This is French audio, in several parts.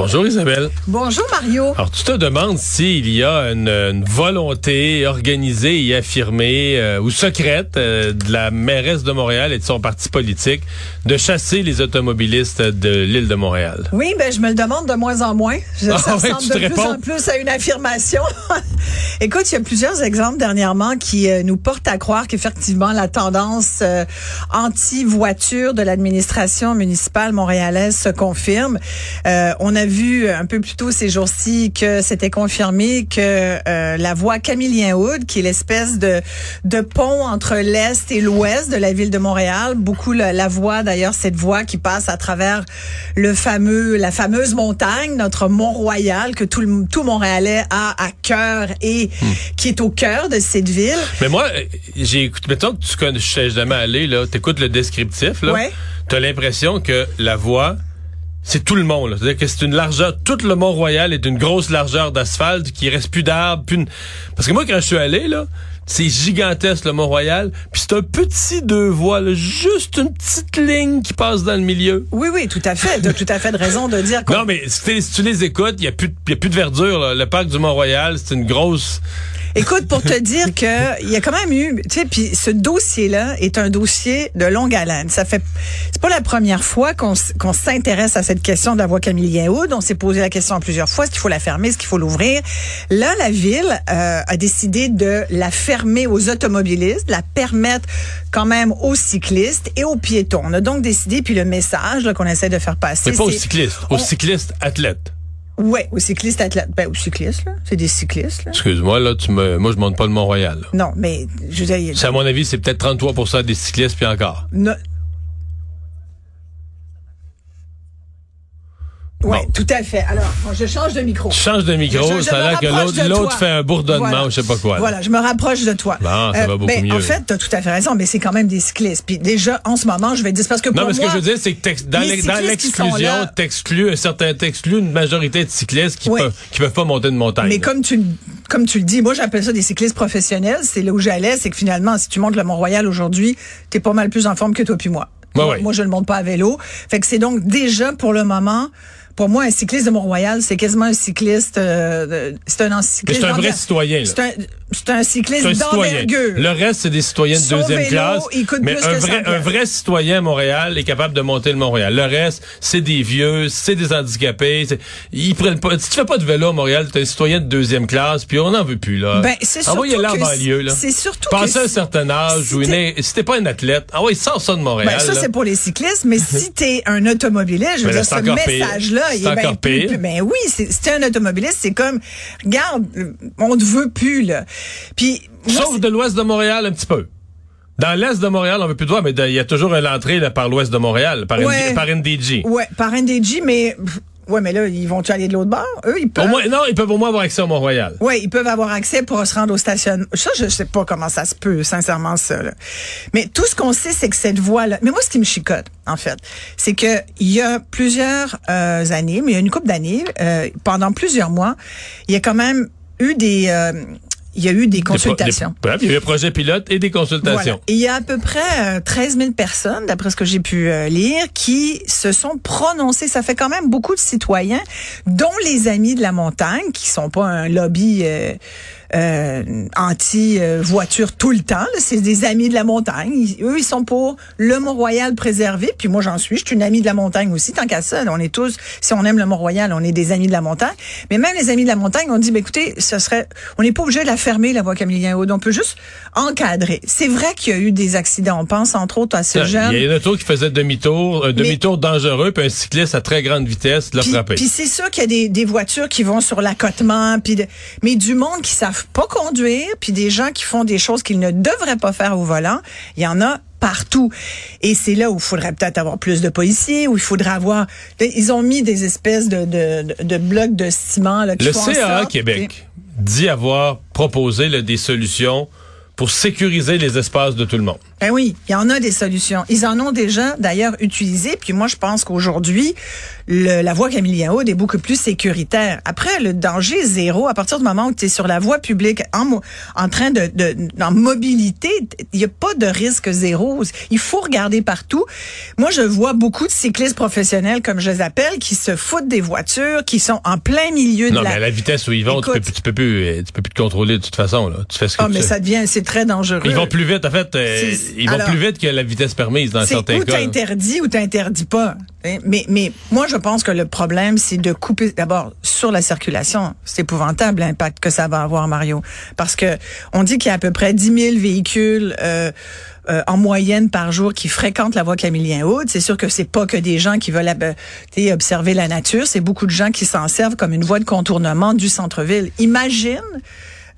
Bonjour Isabelle. Bonjour, Mario. Alors tu te demandes s'il y a une, une volonté organisée et affirmée euh, ou secrète euh, de la mairesse de Montréal et de son parti politique de chasser les automobilistes de l'île de Montréal. Oui, ben je me le demande de moins en moins. Je, Ah ça ouais, ressemble de plus réponds? en plus à une affirmation. Écoute, il y a plusieurs exemples dernièrement qui euh, nous portent à croire qu'effectivement la tendance euh, anti-voiture de l'administration municipale montréalaise se confirme. Euh, on a vu un peu plus tôt ces jours-ci que c'était confirmé que euh, la voie Camillien Hood, qui est l'espèce de de pont entre l'est et l'ouest de la ville de Montréal, beaucoup la, la voie d'ailleurs cette voie qui passe à travers le fameux la fameuse montagne, notre Mont-Royal que tout le tout Montréalais a à cœur et qui est au cœur de cette ville. Mais moi, euh, j'ai écouté, mettons que tu connais, je sais jamais aller, là, t'écoutes le descriptif, là. Ouais. T'as l'impression que la voie, c'est tout le monde, là. C'est-à-dire que c'est une largeur, tout le Mont-Royal est d'une grosse largeur d'asphalte, qui reste plus d'arbres, plus une- Parce que moi, quand je suis allé, là, c'est gigantesque, le Mont-Royal, puis c'est un petit deux voies, là, juste une petite ligne qui passe dans le milieu. Oui oui, tout à fait, de tout à fait de raison de dire qu'on Non, mais si, tu les écoutes, il y a plus, de- y a plus de verdure, là. Le parc du Mont-Royal, c'est une grosse... Écoute, pour te dire que il y a quand même eu, tu sais, puis ce dossier-là est un dossier de longue haleine. Ça fait, c'est pas la première fois qu'on s'intéresse à cette question de la voie Camillien Hood. On s'est posé la question plusieurs fois est-ce qu'il faut la fermer, est-ce qu'il faut l'ouvrir? Là, la ville euh, a décidé de la fermer aux automobilistes, de la permettre quand même aux cyclistes et aux piétons. On a donc décidé, puis le message qu'on essaie de faire passer, Mais pas aux cyclistes, aux on- cyclistes athlètes. Ouais, aux cyclistes athlètes. Ben, aux cyclistes, là. C'est des cyclistes, là. Excuse-moi, là, tu me, moi, je monte pas le Mont-Royal. Non, mais je veux dire, C'est, à mon avis, c'est peut-être 33 des cyclistes, puis encore. No- Oui, Bon. tout à fait. Alors, bon, je change de micro. Tu changes de micro, Je- je ça a l'air que l'autre, fait un bourdonnement Voilà. ou je sais pas quoi. là. Voilà, je me rapproche de toi. Bon, ça va beaucoup ben, mieux. En fait, tu as tout à fait raison, mais c'est quand même des cyclistes. Puis déjà, en ce moment, je vais dire, parce que pour Non, mais ce moi, que je veux dire, c'est que dans, l'exclusion, t'exclus un certain, t'exclus une majorité de cyclistes qui Oui. peuvent, qui peuvent pas monter de montagne. Mais là. comme tu, le- comme tu le dis, moi j'appelle ça des cyclistes professionnels. C'est là où j'allais, c'est que finalement, si tu montes le Mont-Royal aujourd'hui, t'es pas mal plus en forme que toi puis moi. Ouais, moi, ouais. moi, je ne monte pas à vélo. Fait que c'est donc déjà pour le moment, pour moi, un cycliste de Mont-Royal, c'est quasiment un cycliste. euh, c'est un cycliste. c'est un vrai citoyen, là. C'est un, un cycliste d'envergure. Le reste, c'est des citoyens de Son deuxième vélo, classe. il coûte mais plus un que vrai, 100 un piastres. vrai citoyen à Montréal est capable de monter le Montréal. Le reste, c'est des vieux, c'est des handicapés. Ils prennent pas. Si tu fais pas de vélo à Montréal, t'es un citoyen de deuxième classe, puis on n'en veut plus là. Ben, c'est surtout là en banlieue là. c'est surtout que un certain âge, si ou une- si t'es pas un athlète, ah ouais, sors ça de Montréal. Ben, ça, là. c'est pour les cyclistes, mais si t'es un automobiliste, je veux là, dire, ce encore pire. Message-là, il C'est est bien plus, plus- Ben oui, c'est- un automobiliste, c'est comme, regarde, euh, on te veut plus, là. Puis, moi, Sauf de l'ouest de Montréal un petit peu. Dans l'est de Montréal, on veut plus de voir, mais il y a toujours une entrée là, par l'ouest de Montréal, par, Ouais. ND par NDG. Ouais, par NDG, mais ouais, mais là, ils vont-tu aller de l'autre bord? Eux, ils peuvent. Au moins, non, ils peuvent au moins avoir accès au Mont-Royal. Oui, ils peuvent avoir accès pour se rendre au stationnement. Ça, je sais pas comment ça se peut, sincèrement, ça. là. Mais tout ce qu'on sait, c'est que cette voie-là... Mais moi, ce qui me chicote, en fait, c'est que il y a plusieurs euh, années, mais il y a une couple d'années, euh, pendant plusieurs mois, il y a quand même eu des... euh, il y a eu des consultations. des- il y a eu un projet pilote et des Voilà. consultations. Et Il y a à peu près euh, 13 000 personnes, d'après ce que j'ai pu euh, lire, qui se sont prononcées. Ça fait quand même beaucoup de citoyens, dont les Amis de la montagne, qui sont pas un lobby euh, euh, anti-voiture tout le temps. C'est des Amis de la montagne. Ils- eux, ils sont pour le Mont-Royal préservé. Puis moi, j'en suis. Je suis une amie de la montagne aussi, tant qu'à ça. On est tous, si on aime le Mont-Royal, on est des Amis de la montagne. Mais même les Amis de la montagne ont dit, ben, écoutez, ce serait, on n'est pas obligé de la fermer, la voie Camillien Aude. On peut juste encadrer. C'est vrai qu'il y a eu des accidents. On pense entre autres à ce Il jeune. y a une auto qui faisait demi-tour, un demi-tour dangereux, puis un cycliste à très grande vitesse l'a frappé. puis c'est sûr qu'il y a des, des voitures qui vont sur l'accotement, puis de- mais du monde qui savent pas conduire, puis des gens qui font des choses qu'ils ne devraient pas faire au volant, il y en a partout. Et c'est là où il faudrait peut-être avoir plus de policiers, où il faudrait avoir... Ils ont mis des espèces de, de, de, blocs de ciment là, qui Le font CAA sorte Québec dit avoir proposé là, des solutions pour sécuriser les espaces de tout le monde. Ben oui, il y en a des solutions. Ils en ont déjà d'ailleurs utilisé. Puis moi, je pense qu'aujourd'hui, la voie Camillien Aude est beaucoup plus sécuritaire. Après, le danger zéro. À partir du moment où tu es sur la voie publique en, en train de, de en mobilité, il n'y a pas de risque zéro. Il faut regarder partout. Moi, je vois beaucoup de cyclistes professionnels, comme je les appelle, qui se foutent des voitures, qui sont en plein milieu de la... Non, mais à la vitesse où ils vont, tu, peux, tu peux plus, tu peux plus te contrôler de toute façon. Là. Tu fais ce que ah, mais ça devient, c'est très dangereux. Ils vont plus vite. En fait, euh, ils vont plus vite que la vitesse permise dans certains cas. Ou t'interdis ou t'interdis pas. Mais, mais moi, je pense que le problème, c'est de couper d'abord sur la circulation. C'est épouvantable l'impact que ça va avoir, Mario. Parce que on dit qu'il y a à peu près 10 000 véhicules euh, euh, en moyenne par jour qui fréquentent la voie Camillien-Haute. C'est sûr que c'est pas que des gens qui veulent euh, observer la nature. C'est beaucoup de gens qui s'en servent comme une voie de contournement du centre-ville. Imagine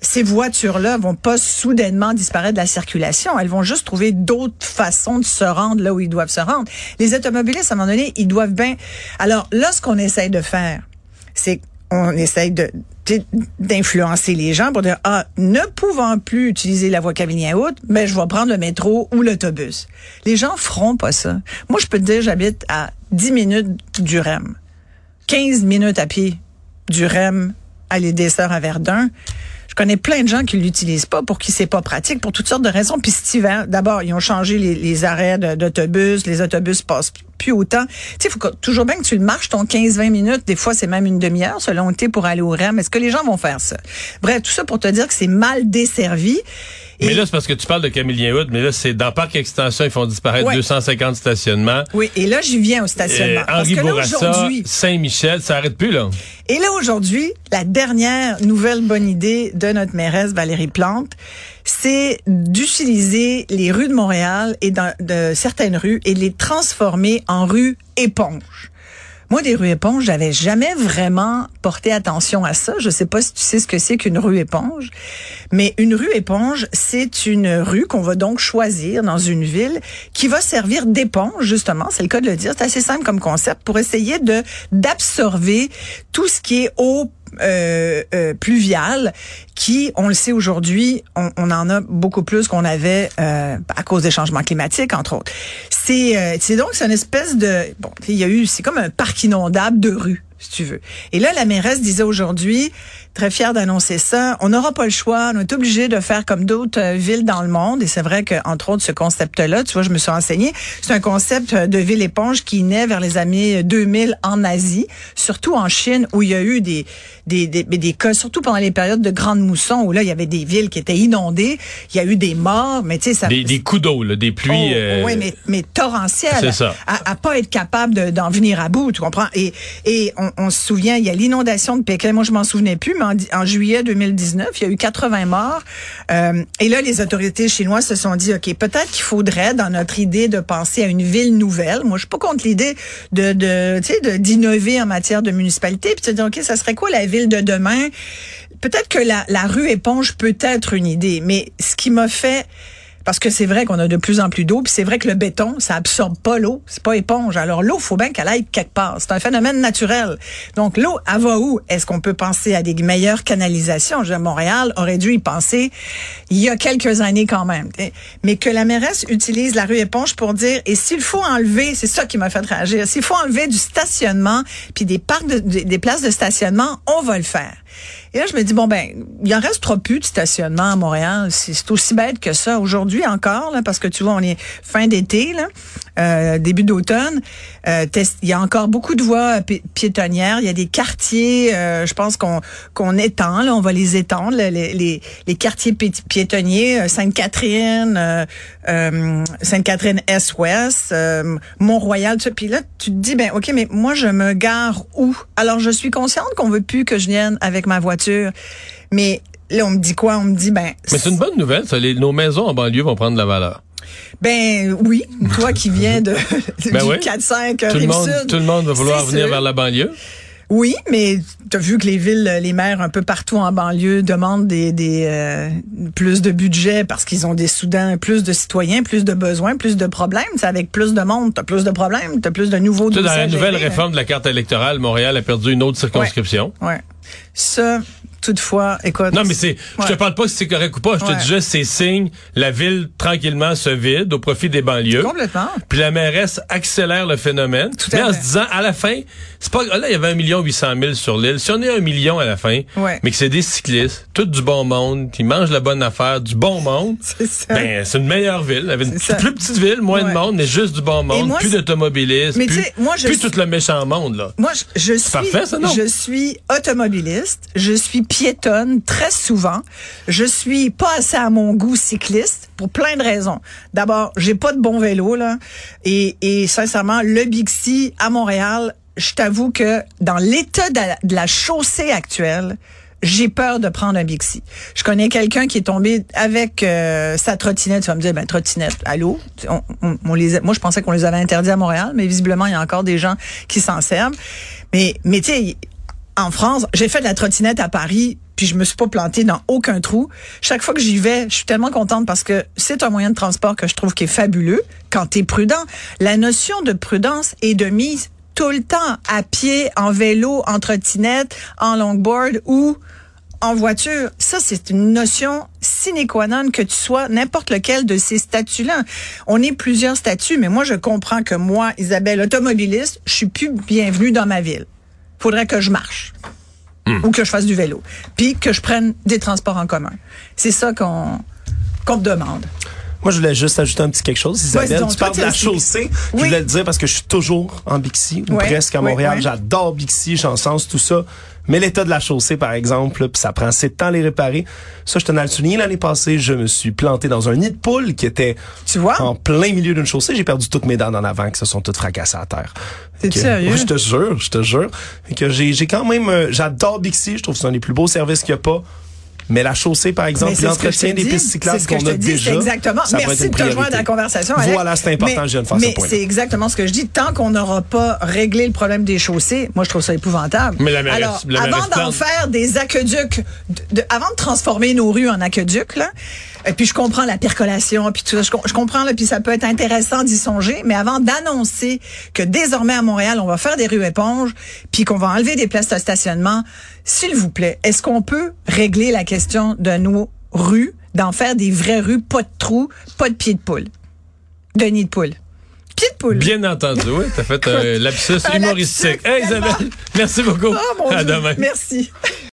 ces voitures-là vont pas soudainement disparaître de la circulation. Elles vont juste trouver d'autres façons de se rendre là où ils doivent se rendre. Les automobilistes, à un moment donné, ils doivent bien... Alors là, ce qu'on essaye de faire, c'est qu'on essaye de d'influencer les gens pour dire ah ne pouvant plus utiliser la voie Cavignon haute mais je vais prendre le métro ou l'autobus. Les gens feront pas ça. Moi je peux te dire j'habite à 10 minutes du REM. 15 minutes à pied du REM à l'Édesseur à Verdun. Je connais plein de gens qui l'utilisent pas pour qui c'est pas pratique pour toutes sortes de raisons. Puis cet d'abord, ils ont changé les, les arrêts d'autobus, les autobus passent plus autant. Tu sais, faut toujours bien que tu le marches ton 15-20 minutes. Des fois, c'est même une demi-heure selon le pour aller au REM. Est-ce que les gens vont faire ça? Bref, tout ça pour te dire que c'est mal desservi. Mais là, c'est parce que tu parles de Camillien Hood, mais là, c'est dans Parc Extension, ils font disparaître 250 stationnements. Oui, et là, j'y viens au stationnement. Euh, Henri Bourassa, Saint-Michel, ça arrête plus, là. Et là, aujourd'hui, la dernière nouvelle bonne idée de notre mairesse Valérie Plante, c'est d'utiliser les rues de Montréal et de certaines rues et les transformer en rues éponges. Moi, des rues éponges, j'avais jamais vraiment porté attention à ça. Je sais pas si tu sais ce que c'est qu'une rue éponge, mais une rue éponge, c'est une rue qu'on va donc choisir dans une ville qui va servir d'éponge, justement. C'est le cas de le dire. C'est assez simple comme concept pour essayer de d'absorber tout ce qui est eau euh, euh, pluviale qui, on le sait aujourd'hui, on, on, en a beaucoup plus qu'on avait euh, à cause des changements climatiques, entre autres. C'est euh, c'est donc c'est une espèce de bon, il y a eu c'est comme un parc inondable de rue si tu veux. Et là, la mairesse disait aujourd'hui, très fière d'annoncer ça, on n'aura pas le choix, on est obligé de faire comme d'autres euh, villes dans le monde. Et c'est vrai qu'entre autres, ce concept-là, tu vois, je me suis renseignée, c'est un concept de ville éponge qui naît vers les années 2000 en Asie, surtout en Chine, où il y a eu des, des, des, des cas, surtout pendant les périodes de grandes moussons, où là, il y avait des villes qui étaient inondées, il y a eu des morts, mais tu sais, ça... Des, des coups d'eau, des pluies... Oh, euh, Oui, mais, mais torrentielles. C'est ça. À, à, pas être capable d'en venir à bout, tu comprends? Et, et on, on, se souvient, il y a l'inondation de Pékin. Moi, je m'en souvenais plus, en, juillet 2019, il y a eu 80 morts. Euh, et là, les autorités chinoises se sont dit, OK, peut-être qu'il faudrait, dans notre idée de penser à une ville nouvelle, moi, je suis pas contre l'idée de, tu sais, d'innover en matière de municipalité, puis de dire, OK, ça serait quoi la ville de demain? Peut-être que la, la rue éponge peut être une idée, mais ce qui m'a fait parce que c'est vrai qu'on a de plus en plus d'eau, puis c'est vrai que le béton, ça absorbe pas l'eau, c'est pas éponge. Alors l'eau, faut bien qu'elle aille quelque part. C'est un phénomène naturel. Donc l'eau, elle va où? Est-ce qu'on peut penser à des meilleures canalisations? Je Montréal aurait dû y penser il y a quelques années quand même. Mais que la mairesse utilise la rue éponge pour dire et s'il faut enlever, c'est ça qui m'a fait réagir. S'il faut enlever du stationnement puis des parcs des places de stationnement, on va le faire. Et là, je me dis, bon, ben, il en reste trop plus de stationnement à Montréal. C'est aussi bête que ça. Aujourd'hui encore, là, parce que tu vois, on est fin d'été, euh, début d'automne. Euh, il y a encore beaucoup de voies piétonnières. Il y a des quartiers, euh, je pense qu'on qu'on étend, là, on va les étendre, les, les, les quartiers piétonniers, Sainte-Catherine, Sainte-Catherine Est-Ouest, Mont-Royal, tout ça. Puis là, tu te dis, ben, OK, mais moi, je me gare où? Alors, je suis consciente qu'on veut plus que je vienne avec ma voiture. Mais là, on me dit quoi? On me dit, ben. Mais c'est une bonne nouvelle, ça. nos maisons en banlieue vont prendre de la valeur. Ben oui, toi qui viens de ben du 4-5 tout le monde, Tout le monde va vouloir venir vers la banlieue. Oui, mais tu as vu que les villes, les maires un peu partout en banlieue demandent des, des euh, plus de budget parce qu'ils ont des Soudans, plus de citoyens, plus de besoins, plus de problèmes. C'est avec plus de monde, t'as plus de problèmes, t'as plus de nouveaux tu Dans la nouvelle réforme de la carte électorale, Montréal a perdu une autre circonscription. Ouais. ouais. Ça, toutefois, écoute. Non, mais c'est, je te parle pas si c'est correct ou pas. Je Ouais. te dis juste, c'est signe, la ville tranquillement se vide au profit des banlieues. Complètement. Puis la mairesse accélère le phénomène. Tout à mais en fait. se disant, à la fin, c'est pas, là, il y avait un million huit cent mille sur l'île. Si on est un million à la fin, Ouais. mais que c'est des cyclistes, tout du bon monde, qui mangent la bonne affaire, du bon monde, C'est ça. ben, c'est une meilleure ville. Avec une plus petite ville, moins de monde, mais juste du bon monde, moi, plus d'automobilistes, Mais plus, tu sais, moi, je plus suis- tout le méchant monde, là. Moi, je, je suis, parfait, ça, non? je suis automobiliste, je suis piétonne très souvent, je suis pas assez à mon goût cycliste pour plein de raisons. D'abord, j'ai pas de bon vélo là, et, et sincèrement, le Bixi à Montréal, je t'avoue que dans l'état de la, chaussée actuelle. J'ai peur de prendre un Bixi. Je connais quelqu'un qui est tombé avec euh, sa trottinette. Tu vas me dire, ben trottinette, allô? On, moi, je pensais qu'on les avait interdits à Montréal, mais visiblement, il y a encore des gens qui s'en servent. Mais, mais tu sais, en France, j'ai fait de la trottinette à Paris, puis je me suis pas plantée dans aucun trou. Chaque fois que j'y vais, je suis tellement contente parce que c'est un moyen de transport que je trouve qui est fabuleux quand tu es prudent. La notion de prudence est de mise tout le temps à pied, en vélo, en trottinette, en longboard ou en voiture. Ça, c'est une notion sine qua non que tu sois n'importe lequel de ces statuts-là. On est plusieurs statuts, mais moi, je comprends que moi, Isabelle, automobiliste, je suis plus bienvenue dans ma ville. Faudrait que je marche. Ou que je fasse du vélo. Puis que je prenne des transports en commun. C'est ça qu'on qu'on me demande. Moi, je voulais juste ajouter un petit quelque chose. Isabelle, donc, tu parles de la chaussée. Oui. Je voulais te dire parce que je suis toujours en Bixi, ou Ouais, presque à Montréal. ouais. J'adore Bixi, j'en sens tout ça. Mais l'état de la chaussée, par exemple, puis ça prend assez de temps à les réparer. Ça, je tenais à le souligner l'année passée. Je me suis planté dans un nid de poule qui était Tu vois? en plein milieu d'une chaussée. J'ai perdu toutes mes dents en avant qui se sont toutes fracassées à terre. T'es sérieux? Ouais, je te jure, je te jure. Fait que j'ai, j'ai quand même, euh, j'adore Bixi. Je trouve que c'est un des plus beaux services qu'il n'y a pas. Mais la chaussée, par exemple, l'entretien des pistes cyclables C'est ce que qu'on a dis, déjà. exactement. Merci de te joindre à la conversation. Alex. Voilà, c'est important, Mais- je viens de faire ce Mais c'est exactement ce que je dis. Tant qu'on n'aura pas réglé le problème des chaussées, moi, je trouve ça épouvantable. Mais la mairesse- Alors, la avant d'en faire des aqueducs, de- de- avant de transformer nos rues en aqueducs, là, et puis je comprends la percolation, puis tout ça, je, com- je comprends, là, puis ça peut être intéressant d'y songer, mais avant d'annoncer que désormais à Montréal, on va faire des rues éponges, puis qu'on va enlever des places de stationnement, s'il vous plaît, est-ce qu'on peut régler la question de nos rues, d'en faire des vraies rues, pas de trous, pas de pieds de poule, de nid de poule. Pied de poule. Bien entendu, oui. T'as fait un lapsus Un humoristique. lapsus, Hey, Isabelle, merci beaucoup. Oh mon à demain. Merci.